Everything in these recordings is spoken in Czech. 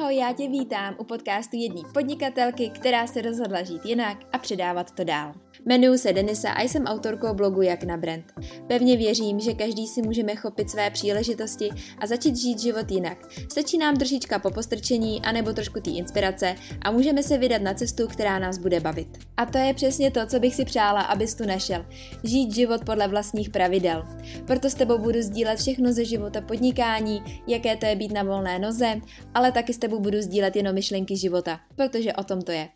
Ahoj, já tě vítám u podcastu jedné podnikatelky, která se rozhodla žít jinak a předávat to dál. Jmenuji se Denisa a jsem autorkou blogu Jak na brand. Pevně věřím, že každý si můžeme chopit své příležitosti a začít žít život jinak. Stačí nám trošička po postrčení anebo trošku té inspirace a můžeme se vydat na cestu, která nás bude bavit. A to je přesně to, co bych si přála, abys tu našel. Žít život podle vlastních pravidel. Proto s tebou budu sdílet všechno ze života podnikání, jaké to je být na volné noze, ale taky s tebou budu sdílet jenom myšlenky života, protože o tom to je.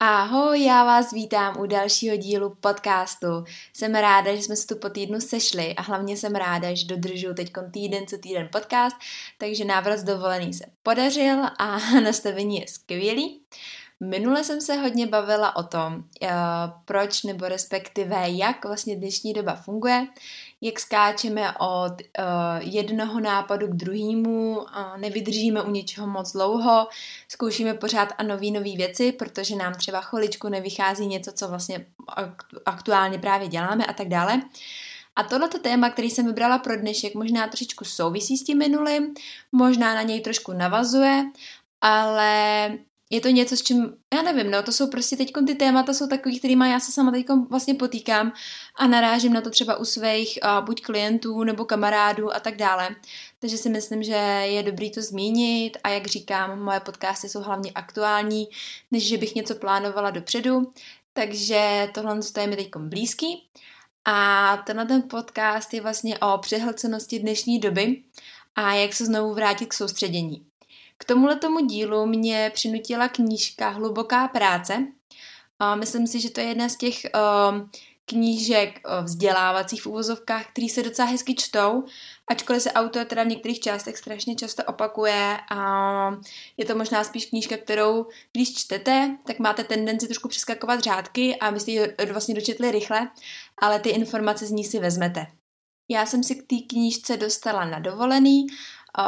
Ahoj, já vás vítám u dalšího dílu podcastu. Jsem ráda, že jsme se tu po týdnu sešli a hlavně jsem ráda, že dodržu teď týden co týden podcast, takže návrat dovolený se podařil a nastavení je skvělý. Minule jsem se hodně bavila o tom, eh, proč nebo respektive jak vlastně dnešní doba funguje, jak skáčeme od uh, jednoho nápadu k druhému, uh, nevydržíme u něčeho moc dlouho, zkoušíme pořád a nový nový věci, protože nám třeba chviličku nevychází něco, co vlastně aktuálně právě děláme a tak dále. A tohleto téma, který jsem vybrala pro dnešek, možná trošičku souvisí s tím minulým, možná na něj trošku navazuje, ale je to něco, s čím, já nevím, no, to jsou prostě teď ty témata jsou takový, kterýma já se sama teď vlastně potýkám a narážím na to třeba u svých uh, buď klientů nebo kamarádů a tak dále. Takže si myslím, že je dobrý to zmínit a jak říkám, moje podcasty jsou hlavně aktuální, než že bych něco plánovala dopředu. Takže tohle je mi teď blízký. A tenhle ten podcast je vlastně o přehlcenosti dnešní doby a jak se znovu vrátit k soustředění. K tomuhle tomu dílu mě přinutila knížka Hluboká práce. Myslím si, že to je jedna z těch uh, knížek uh, vzdělávacích v uvozovkách, který se docela hezky čtou, ačkoliv se autor teda v některých částech strašně často opakuje a je to možná spíš knížka, kterou když čtete, tak máte tendenci trošku přeskakovat řádky a byste ji vlastně dočetli rychle, ale ty informace z ní si vezmete. Já jsem si k té knížce dostala na dovolený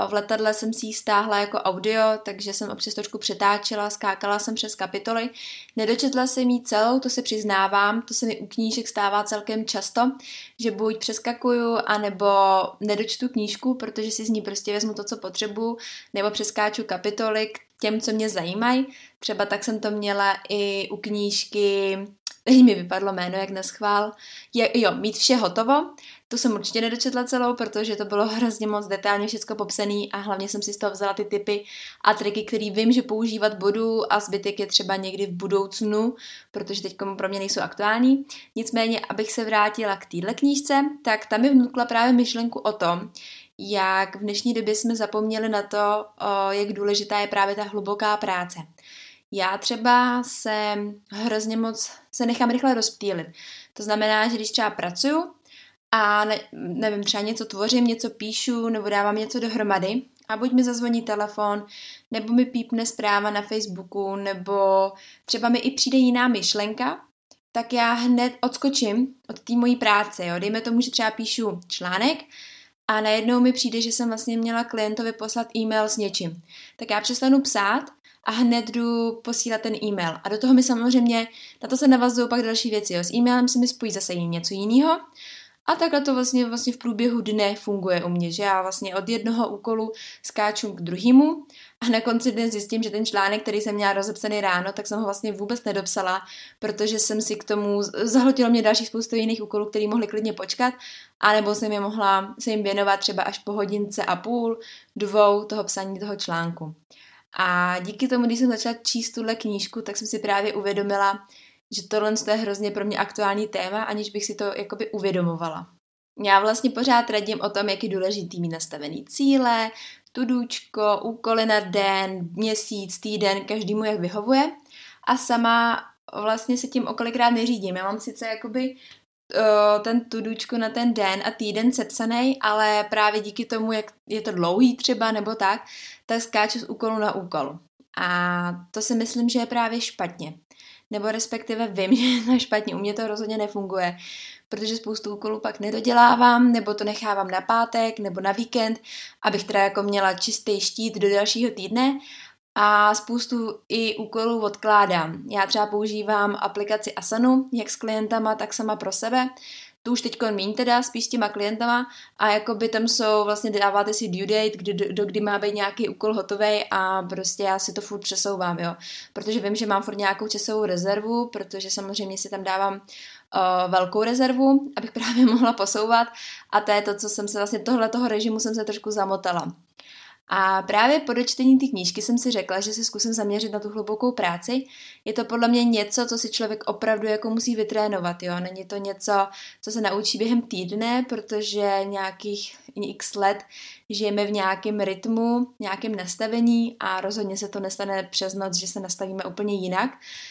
v letadle jsem si ji stáhla jako audio, takže jsem občas trošku přetáčela, skákala jsem přes kapitoly. Nedočetla jsem ji celou, to se přiznávám, to se mi u knížek stává celkem často, že buď přeskakuju, anebo nedočtu knížku, protože si z ní prostě vezmu to, co potřebuju, nebo přeskáču kapitoly k těm, co mě zajímají. Třeba tak jsem to měla i u knížky teď mi vypadlo jméno jak neschvál, je, jo, mít vše hotovo, to jsem určitě nedočetla celou, protože to bylo hrozně moc detailně všechno popsané a hlavně jsem si z toho vzala ty typy a triky, které vím, že používat budu a zbytek je třeba někdy v budoucnu, protože teď pro mě nejsou aktuální. Nicméně, abych se vrátila k téhle knížce, tak tam mi vnukla právě myšlenku o tom, jak v dnešní době jsme zapomněli na to, jak důležitá je právě ta hluboká práce. Já třeba se hrozně moc se nechám rychle rozptýlit. To znamená, že když třeba pracuju a ne, nevím, třeba něco tvořím, něco píšu nebo dávám něco dohromady a buď mi zazvoní telefon, nebo mi pípne zpráva na Facebooku, nebo třeba mi i přijde jiná myšlenka, tak já hned odskočím od té mojí práce. Jo. Dejme tomu, že třeba píšu článek a najednou mi přijde, že jsem vlastně měla klientovi poslat e-mail s něčím. Tak já přestanu psát a hned jdu posílat ten e-mail. A do toho mi samozřejmě, na to se navazují pak další věci. Jo. S e-mailem se mi spojí zase něco jiného. A takhle to vlastně, vlastně v průběhu dne funguje u mě, že já vlastně od jednoho úkolu skáču k druhému a na konci dne zjistím, že ten článek, který jsem měla rozepsaný ráno, tak jsem ho vlastně vůbec nedopsala, protože jsem si k tomu, zahltilo mě další spoustu jiných úkolů, které mohly klidně počkat, anebo jsem je mohla se jim věnovat třeba až po hodince a půl, dvou toho psaní toho článku. A díky tomu, když jsem začala číst tuhle knížku, tak jsem si právě uvědomila, že tohle je hrozně pro mě aktuální téma, aniž bych si to jakoby uvědomovala. Já vlastně pořád radím o tom, jak je důležitý mít nastavený cíle, tudůčko, úkoly na den, měsíc, týden, každému jak vyhovuje. A sama vlastně se tím okolikrát neřídím. Já mám sice jakoby ten tudučko na ten den a týden sepsaný, ale právě díky tomu, jak je to dlouhý třeba nebo tak, tak skáču z úkolu na úkol. A to si myslím, že je právě špatně. Nebo respektive vím, že je to špatně. U mě to rozhodně nefunguje, protože spoustu úkolů pak nedodělávám, nebo to nechávám na pátek, nebo na víkend, abych teda jako měla čistý štít do dalšího týdne a spoustu i úkolů odkládám. Já třeba používám aplikaci Asanu, jak s klientama, tak sama pro sebe, To už teď míň teda spíš s těma klientama a jakoby tam jsou, vlastně dáváte si due date, kdy, do, do kdy má být nějaký úkol hotový a prostě já si to furt přesouvám, jo. Protože vím, že mám furt nějakou časovou rezervu, protože samozřejmě si tam dávám uh, velkou rezervu, abych právě mohla posouvat a to je to, co jsem se vlastně tohle toho režimu jsem se trošku zamotala. A právě po dočtení ty knížky jsem si řekla, že se zkusím zaměřit na tu hlubokou práci. Je to podle mě něco, co si člověk opravdu jako musí vytrénovat, jo. Není to něco, co se naučí během týdne, protože nějakých x let žijeme v nějakém rytmu, nějakém nastavení a rozhodně se to nestane přes noc, že se nastavíme úplně jinak.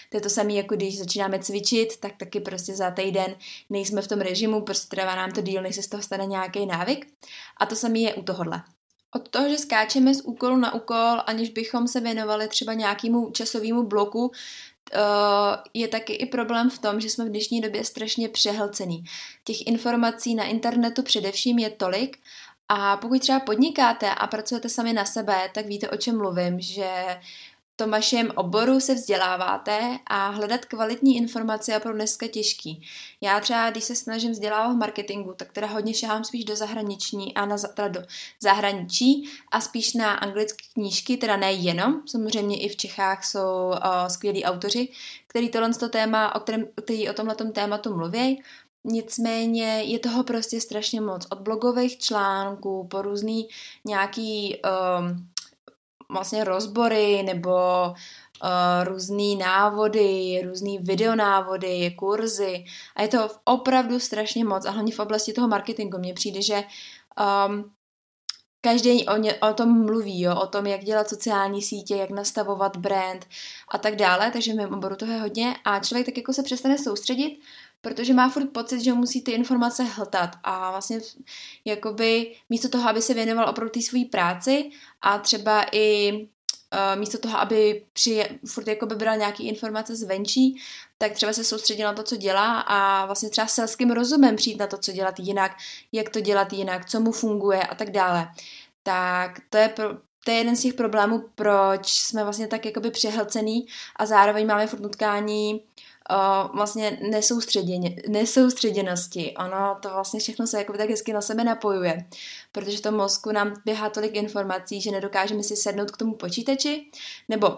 To je to samé, jako když začínáme cvičit, tak taky prostě za týden nejsme v tom režimu, prostě trvá nám to díl, než se z toho stane nějaký návyk. A to samé je u tohohle. Od toho, že skáčeme z úkolu na úkol, aniž bychom se věnovali třeba nějakému časovému bloku, eh, je taky i problém v tom, že jsme v dnešní době strašně přehlcený. Těch informací na internetu především je tolik a pokud třeba podnikáte a pracujete sami na sebe, tak víte, o čem mluvím, že tom vašem oboru se vzděláváte a hledat kvalitní informace je pro dneska těžký. Já třeba, když se snažím vzdělávat v marketingu, tak teda hodně šahám spíš do zahraniční a na, teda do zahraničí a spíš na anglické knížky, teda ne jenom, samozřejmě i v Čechách jsou uh, skvělí autoři, který tohle to téma, o kterém, který o tomhle tématu mluví, Nicméně je toho prostě strašně moc. Od blogových článků po různý nějaký um, vlastně rozbory nebo uh, různé návody, různé videonávody, kurzy. A je to opravdu strašně moc a hlavně v oblasti toho marketingu. Mně přijde, že um, každý o, ně, o tom mluví, jo, o tom, jak dělat sociální sítě, jak nastavovat brand a tak dále, takže v mém oboru toho je hodně. A člověk tak jako se přestane soustředit protože má furt pocit, že musí ty informace hltat a vlastně jakoby místo toho, aby se věnoval opravdu té své práci a třeba i uh, místo toho, aby při, furt jakoby bral nějaké informace zvenčí, tak třeba se soustředil na to, co dělá a vlastně třeba selským rozumem přijít na to, co dělat jinak, jak to dělat jinak, co mu funguje a tak dále. Tak to je pro, to je jeden z těch problémů, proč jsme vlastně tak jakoby přehlcený a zároveň máme furt nutkání uh, vlastně nesoustředěnosti. Ono to vlastně všechno se jakoby tak hezky na sebe napojuje, protože v tom mozku nám běhá tolik informací, že nedokážeme si sednout k tomu počítači, nebo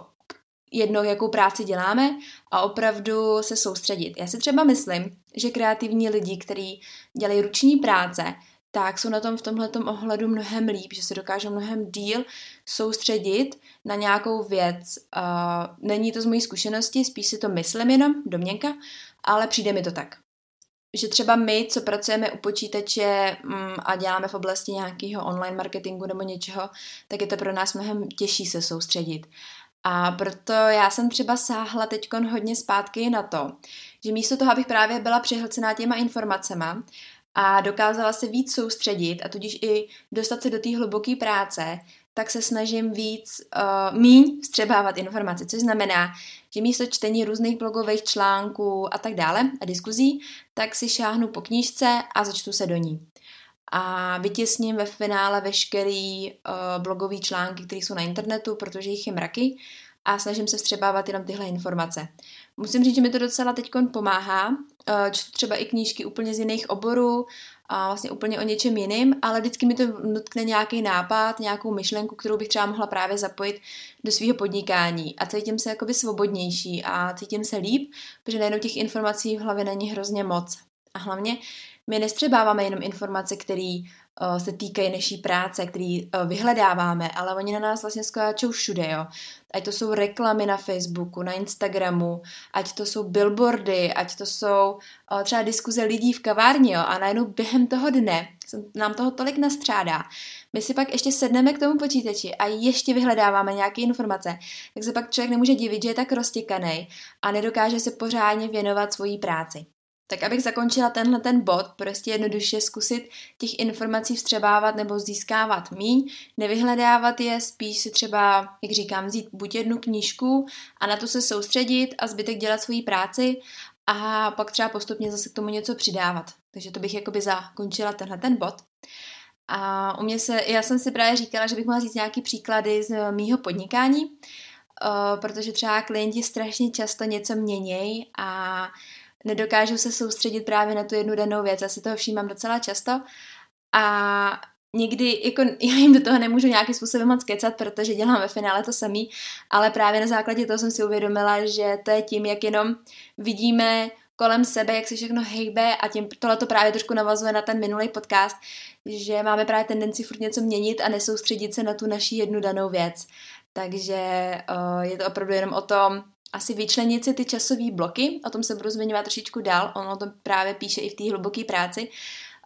jedno, jakou práci děláme a opravdu se soustředit. Já si třeba myslím, že kreativní lidi, kteří dělají ruční práce, tak jsou na tom v tomhle ohledu mnohem líp, že se dokážou mnohem díl soustředit na nějakou věc. Uh, není to z mojí zkušenosti, spíš si to myslím jenom, domněnka, ale přijde mi to tak. Že třeba my, co pracujeme u počítače mm, a děláme v oblasti nějakého online marketingu nebo něčeho, tak je to pro nás mnohem těžší se soustředit. A proto já jsem třeba sáhla teď hodně zpátky na to, že místo toho, abych právě byla přehlcená těma informacema, a dokázala se víc soustředit a tudíž i dostat se do té hluboké práce, tak se snažím víc, uh, míň vstřebávat informace, což znamená, že místo čtení různých blogových článků a tak dále a diskuzí, tak si šáhnu po knížce a začtu se do ní. A vytěsním ve finále veškerý uh, blogový články, které jsou na internetu, protože jich je mraky a snažím se vstřebávat jenom tyhle informace. Musím říct, že mi to docela teď pomáhá. Eh, čtu třeba i knížky úplně z jiných oborů, a vlastně úplně o něčem jiným, ale vždycky mi to nutkne nějaký nápad, nějakou myšlenku, kterou bych třeba mohla právě zapojit do svého podnikání a cítím se jakoby svobodnější a cítím se líp, protože najednou těch informací v hlavě není hrozně moc. A hlavně my nestřebáváme jenom informace, které se týkají naší práce, které uh, vyhledáváme, ale oni na nás vlastně skáčou všude, jo. Ať to jsou reklamy na Facebooku, na Instagramu, ať to jsou billboardy, ať to jsou uh, třeba diskuze lidí v kavárně, jo. A najednou během toho dne nám toho tolik nastřádá. My si pak ještě sedneme k tomu počítači a ještě vyhledáváme nějaké informace, tak se pak člověk nemůže divit, že je tak roztěkaný a nedokáže se pořádně věnovat svojí práci. Tak abych zakončila tenhle ten bod, prostě jednoduše zkusit těch informací vstřebávat nebo získávat míň, nevyhledávat je, spíš si třeba, jak říkám, vzít buď jednu knížku a na to se soustředit a zbytek dělat svoji práci a pak třeba postupně zase k tomu něco přidávat. Takže to bych jakoby zakončila tenhle ten bod. A u mě se, já jsem si právě říkala, že bych mohla říct nějaký příklady z mýho podnikání, uh, protože třeba klienti strašně často něco měnějí a nedokážou se soustředit právě na tu jednu danou věc. Já si toho všímám docela často a někdy jako já jim do toho nemůžu nějakým způsobem moc kecat, protože dělám ve finále to samý, ale právě na základě toho jsem si uvědomila, že to je tím, jak jenom vidíme kolem sebe, jak se všechno hejbe a tím tohle to právě trošku navazuje na ten minulý podcast, že máme právě tendenci furt něco měnit a nesoustředit se na tu naši jednu danou věc. Takže uh, je to opravdu jenom o tom, asi vyčlenit si ty časové bloky, o tom se budu zmiňovat trošičku dál, on o tom právě píše i v té hluboké práci,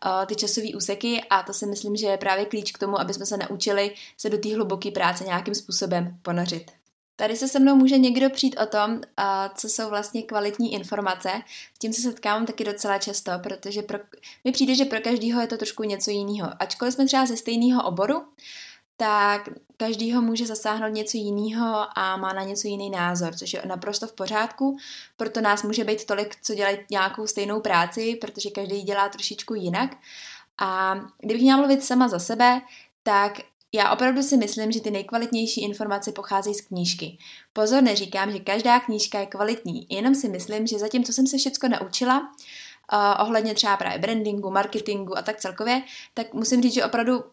uh, ty časové úseky a to si myslím, že je právě klíč k tomu, aby jsme se naučili se do té hluboké práce nějakým způsobem ponořit. Tady se se mnou může někdo přijít o tom, co jsou vlastně kvalitní informace. S tím se setkávám taky docela často, protože pro, mi přijde, že pro každého je to trošku něco jiného. Ačkoliv jsme třeba ze stejného oboru, tak každýho může zasáhnout něco jiného a má na něco jiný názor, což je naprosto v pořádku. Proto nás může být tolik, co dělají nějakou stejnou práci, protože každý dělá trošičku jinak. A kdybych měla mluvit sama za sebe, tak já opravdu si myslím, že ty nejkvalitnější informace pocházejí z knížky. Pozor, neříkám, že každá knížka je kvalitní, jenom si myslím, že zatím, co jsem se všechno naučila, uh, ohledně třeba právě brandingu, marketingu a tak celkově, tak musím říct, že opravdu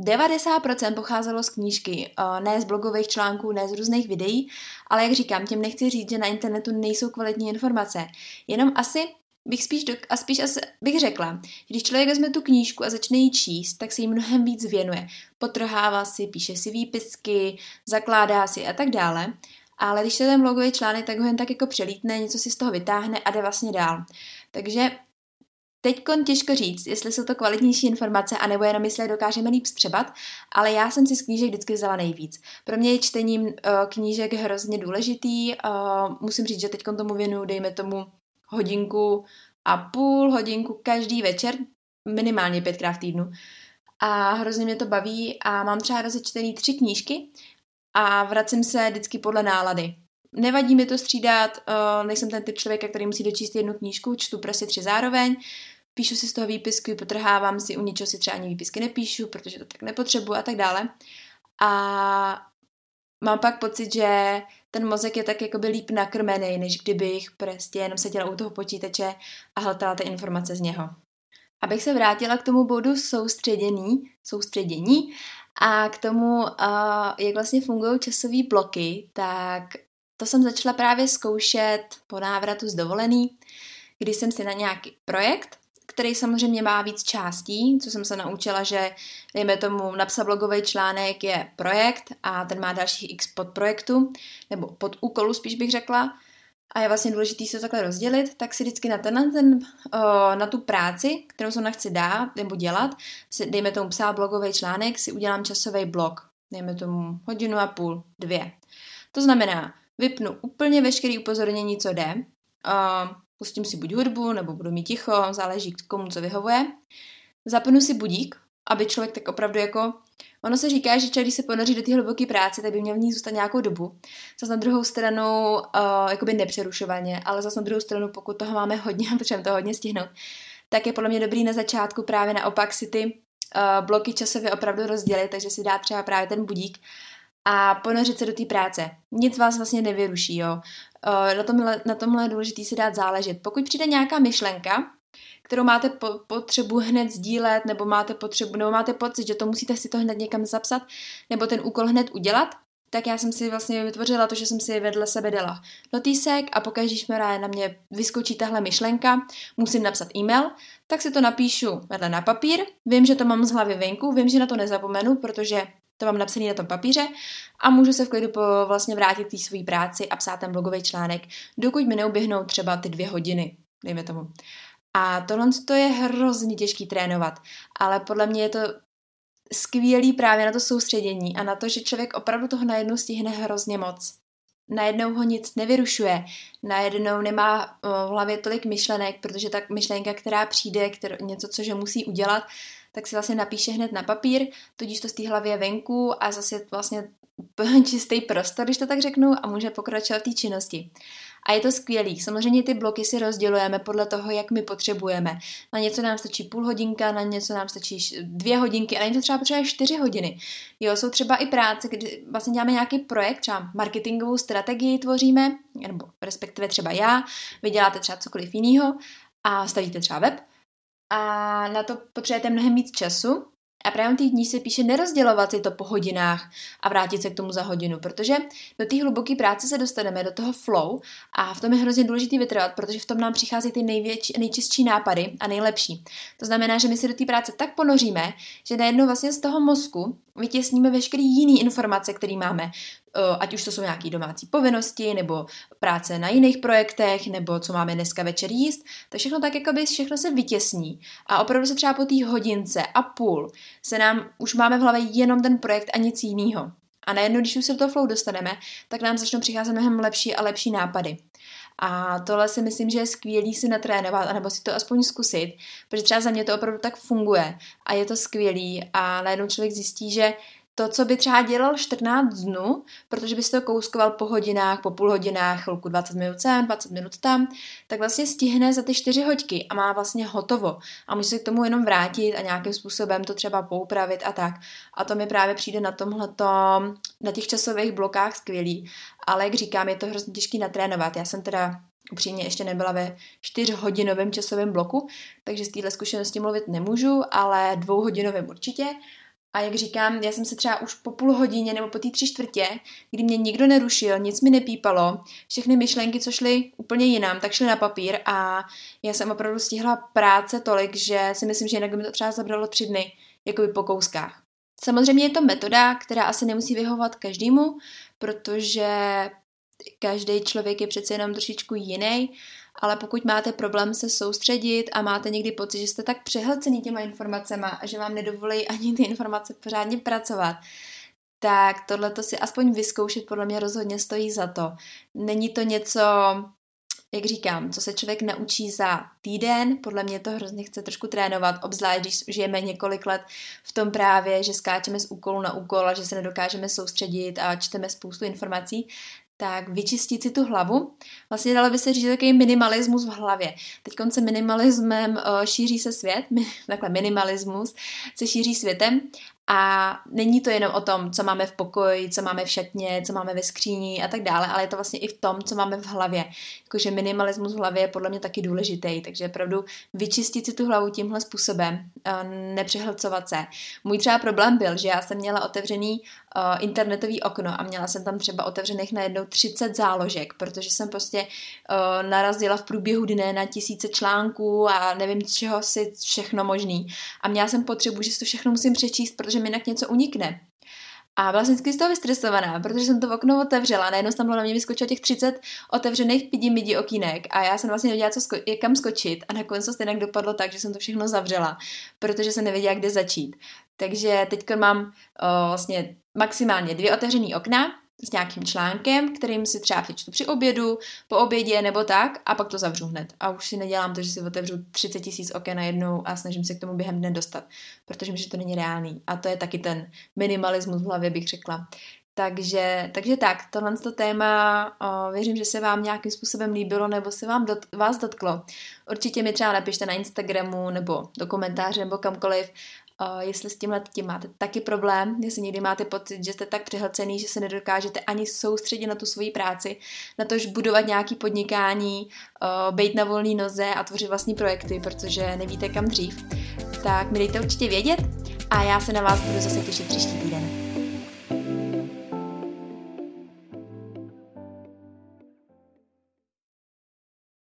90% pocházelo z knížky, uh, ne z blogových článků, ne z různých videí, ale jak říkám, tím nechci říct, že na internetu nejsou kvalitní informace. Jenom asi bych spíš, do, a spíš asi bych řekla, když člověk vezme tu knížku a začne ji číst, tak se jí mnohem víc věnuje. Potrhává si, píše si výpisky, zakládá si a tak dále. Ale když se ten blogový článek, tak ho jen tak jako přelítne, něco si z toho vytáhne a jde vlastně dál. Takže Teď těžko říct, jestli jsou to kvalitnější informace, anebo jenom jestli je dokážeme líp střebat, ale já jsem si z knížek vždycky vzala nejvíc. Pro mě je čtení uh, knížek hrozně důležitý. Uh, musím říct, že teď tomu věnu, dejme tomu, hodinku a půl, hodinku každý večer, minimálně pětkrát v týdnu. A hrozně mě to baví a mám třeba rozečtený tři knížky a vracím se vždycky podle nálady. Nevadí mi to střídat, uh, nejsem ten typ člověka, který musí dočíst jednu knížku, čtu prostě tři zároveň, píšu si z toho výpisky, potrhávám si, u ničeho si třeba ani výpisky nepíšu, protože to tak nepotřebuji a tak dále. A mám pak pocit, že ten mozek je tak jakoby líp nakrmený, než kdybych prostě jenom seděla u toho počítače a hltala ty informace z něho. Abych se vrátila k tomu bodu soustředění, soustředění a k tomu, jak vlastně fungují časové bloky, tak to jsem začala právě zkoušet po návratu z dovolený, kdy jsem si na nějaký projekt který samozřejmě má víc částí, co jsem se naučila, že dejme tomu napsat blogový článek je projekt a ten má další x podprojektů, nebo pod úkolu spíš bych řekla, a je vlastně důležité se takhle rozdělit, tak si vždycky na, ten, ten, na tu práci, kterou se chci dát nebo dělat, si, dejme tomu psát blogový článek, si udělám časový blok, dejme tomu hodinu a půl, dvě. To znamená, vypnu úplně veškerý upozornění, co jde, pustím si buď hudbu, nebo budu mít ticho, záleží komu co vyhovuje. Zapnu si budík, aby člověk tak opravdu jako... Ono se říká, že člověk, když se ponoří do té hluboké práce, tak by měl v ní zůstat nějakou dobu. Zase na druhou stranu, uh, jakoby nepřerušovaně, ale zase na druhou stranu, pokud toho máme hodně potřebujeme to hodně stihnout, tak je podle mě dobrý na začátku právě naopak si ty uh, bloky časově opravdu rozdělit, takže si dá třeba právě ten budík a ponořit se do té práce. Nic vás vlastně nevyruší, jo. Eh, na tomhle, na tomhle je důležité si dát záležet. Pokud přijde nějaká myšlenka, kterou máte po, potřebu hned sdílet, nebo máte potřebu, nebo máte pocit, že to musíte si to hned někam zapsat, nebo ten úkol hned udělat, tak já jsem si vlastně vytvořila to, že jsem si vedle sebe dala notýsek a pokaždé, když mi na mě vyskočí tahle myšlenka, musím napsat e-mail, tak si to napíšu vedle na papír. Vím, že to mám z hlavy venku, vím, že na to nezapomenu, protože to mám napsaný na tom papíře a můžu se v klidu po, vlastně vrátit té své práci a psát ten blogový článek, dokud mi neuběhnou třeba ty dvě hodiny, dejme tomu. A tohle to je hrozně těžký trénovat, ale podle mě je to skvělý právě na to soustředění a na to, že člověk opravdu toho najednou stihne hrozně moc. Najednou ho nic nevyrušuje, najednou nemá v hlavě tolik myšlenek, protože ta myšlenka, která přijde, kterou, něco, co že musí udělat, tak si vlastně napíše hned na papír, tudíž to z té hlavě venku a zase vlastně čistý prostor, když to tak řeknu, a může pokračovat v té činnosti. A je to skvělý. Samozřejmě ty bloky si rozdělujeme podle toho, jak my potřebujeme. Na něco nám stačí půl hodinka, na něco nám stačí dvě hodinky a na něco třeba potřebuje čtyři hodiny. Jo, jsou třeba i práce, kdy vlastně děláme nějaký projekt, třeba marketingovou strategii tvoříme, nebo respektive třeba já, vy děláte třeba cokoliv jiného a stavíte třeba web a na to potřebujete mnohem víc času a právě té dní se píše nerozdělovat si to po hodinách a vrátit se k tomu za hodinu, protože do té hluboké práce se dostaneme, do toho flow a v tom je hrozně důležitý vytrvat, protože v tom nám přichází ty největší, nejčistší nápady a nejlepší. To znamená, že my se do té práce tak ponoříme, že najednou vlastně z toho mozku vytěsníme veškeré jiné informace, které máme. Ať už to jsou nějaké domácí povinnosti, nebo práce na jiných projektech, nebo co máme dneska večer jíst, to všechno tak jako by všechno se vytěsní. A opravdu se třeba po té hodince a půl se nám už máme v hlavě jenom ten projekt a nic jiného. A najednou, když už se do toho flow dostaneme, tak nám začnou přicházet mnohem lepší a lepší nápady. A tohle si myslím, že je skvělý si natrénovat, anebo si to aspoň zkusit, protože třeba za mě to opravdu tak funguje a je to skvělý a najednou člověk zjistí, že to, co by třeba dělal 14 dnů, protože by si to kouskoval po hodinách, po půl hodinách, chvilku 20 minut sem, 20 minut tam, tak vlastně stihne za ty 4 hoďky a má vlastně hotovo. A může se k tomu jenom vrátit a nějakým způsobem to třeba poupravit a tak. A to mi právě přijde na tomhletom, na těch časových blokách skvělý. Ale jak říkám, je to hrozně těžký natrénovat. Já jsem teda upřímně ještě nebyla ve čtyřhodinovém časovém bloku, takže z téhle zkušenosti mluvit nemůžu, ale dvouhodinovém určitě. A jak říkám, já jsem se třeba už po půl hodině nebo po té tři čtvrtě, kdy mě nikdo nerušil, nic mi nepípalo, všechny myšlenky, co šly úplně jinam, tak šly na papír a já jsem opravdu stihla práce tolik, že si myslím, že jinak by mi to třeba zabralo tři dny, jako by po kouskách. Samozřejmě je to metoda, která asi nemusí vyhovovat každému, protože každý člověk je přece jenom trošičku jiný ale pokud máte problém se soustředit a máte někdy pocit, že jste tak přehlcený těma informacemi a že vám nedovolí ani ty informace pořádně pracovat, tak tohle to si aspoň vyzkoušet podle mě rozhodně stojí za to. Není to něco, jak říkám, co se člověk naučí za týden, podle mě to hrozně chce trošku trénovat, obzvlášť když žijeme několik let v tom právě, že skáčeme z úkolu na úkol a že se nedokážeme soustředit a čteme spoustu informací, tak vyčistit si tu hlavu. Vlastně dalo by se říct takový minimalismus v hlavě. Teď konce minimalismem uh, šíří se svět, takhle minimalismus se šíří světem a není to jenom o tom, co máme v pokoji, co máme v šatně, co máme ve skříni a tak dále, ale je to vlastně i v tom, co máme v hlavě. Jakože minimalismus v hlavě je podle mě taky důležitý, takže opravdu vyčistit si tu hlavu tímhle způsobem, nepřehlcovat se. Můj třeba problém byl, že já jsem měla otevřený uh, internetový okno a měla jsem tam třeba otevřených najednou 30 záložek, protože jsem prostě uh, narazila v průběhu dne na tisíce článků a nevím z čeho si všechno možný. A měla jsem potřebu, že si to všechno musím přečíst, protože mi jinak něco unikne. A byla jsem vždycky z toho vystresovaná, protože jsem to okno otevřela, najednou tam bylo na mě vyskočilo těch 30 otevřených pidi midi okýnek a já jsem vlastně nevěděla, co sko- kam skočit a nakonec to stejně dopadlo tak, že jsem to všechno zavřela, protože jsem nevěděla, kde začít. Takže teď mám o, vlastně maximálně dvě otevřené okna s nějakým článkem, kterým si třeba přečtu při obědu, po obědě nebo tak a pak to zavřu hned. A už si nedělám to, že si otevřu 30 tisíc oken najednou a snažím se k tomu během dne dostat, protože mi, to není reálný. A to je taky ten minimalismus v hlavě, bych řekla. Takže, takže tak, tohle to téma o, věřím, že se vám nějakým způsobem líbilo nebo se vám dot, vás dotklo. Určitě mi třeba napište na Instagramu nebo do komentáře nebo kamkoliv, Jestli s tímhle tím máte taky problém, jestli někdy máte pocit, že jste tak přehlcený, že se nedokážete ani soustředit na tu svoji práci, na to, že budovat nějaký podnikání, uh, být na volné noze a tvořit vlastní projekty, protože nevíte kam dřív, tak mi dejte určitě vědět a já se na vás budu zase těšit příští týden.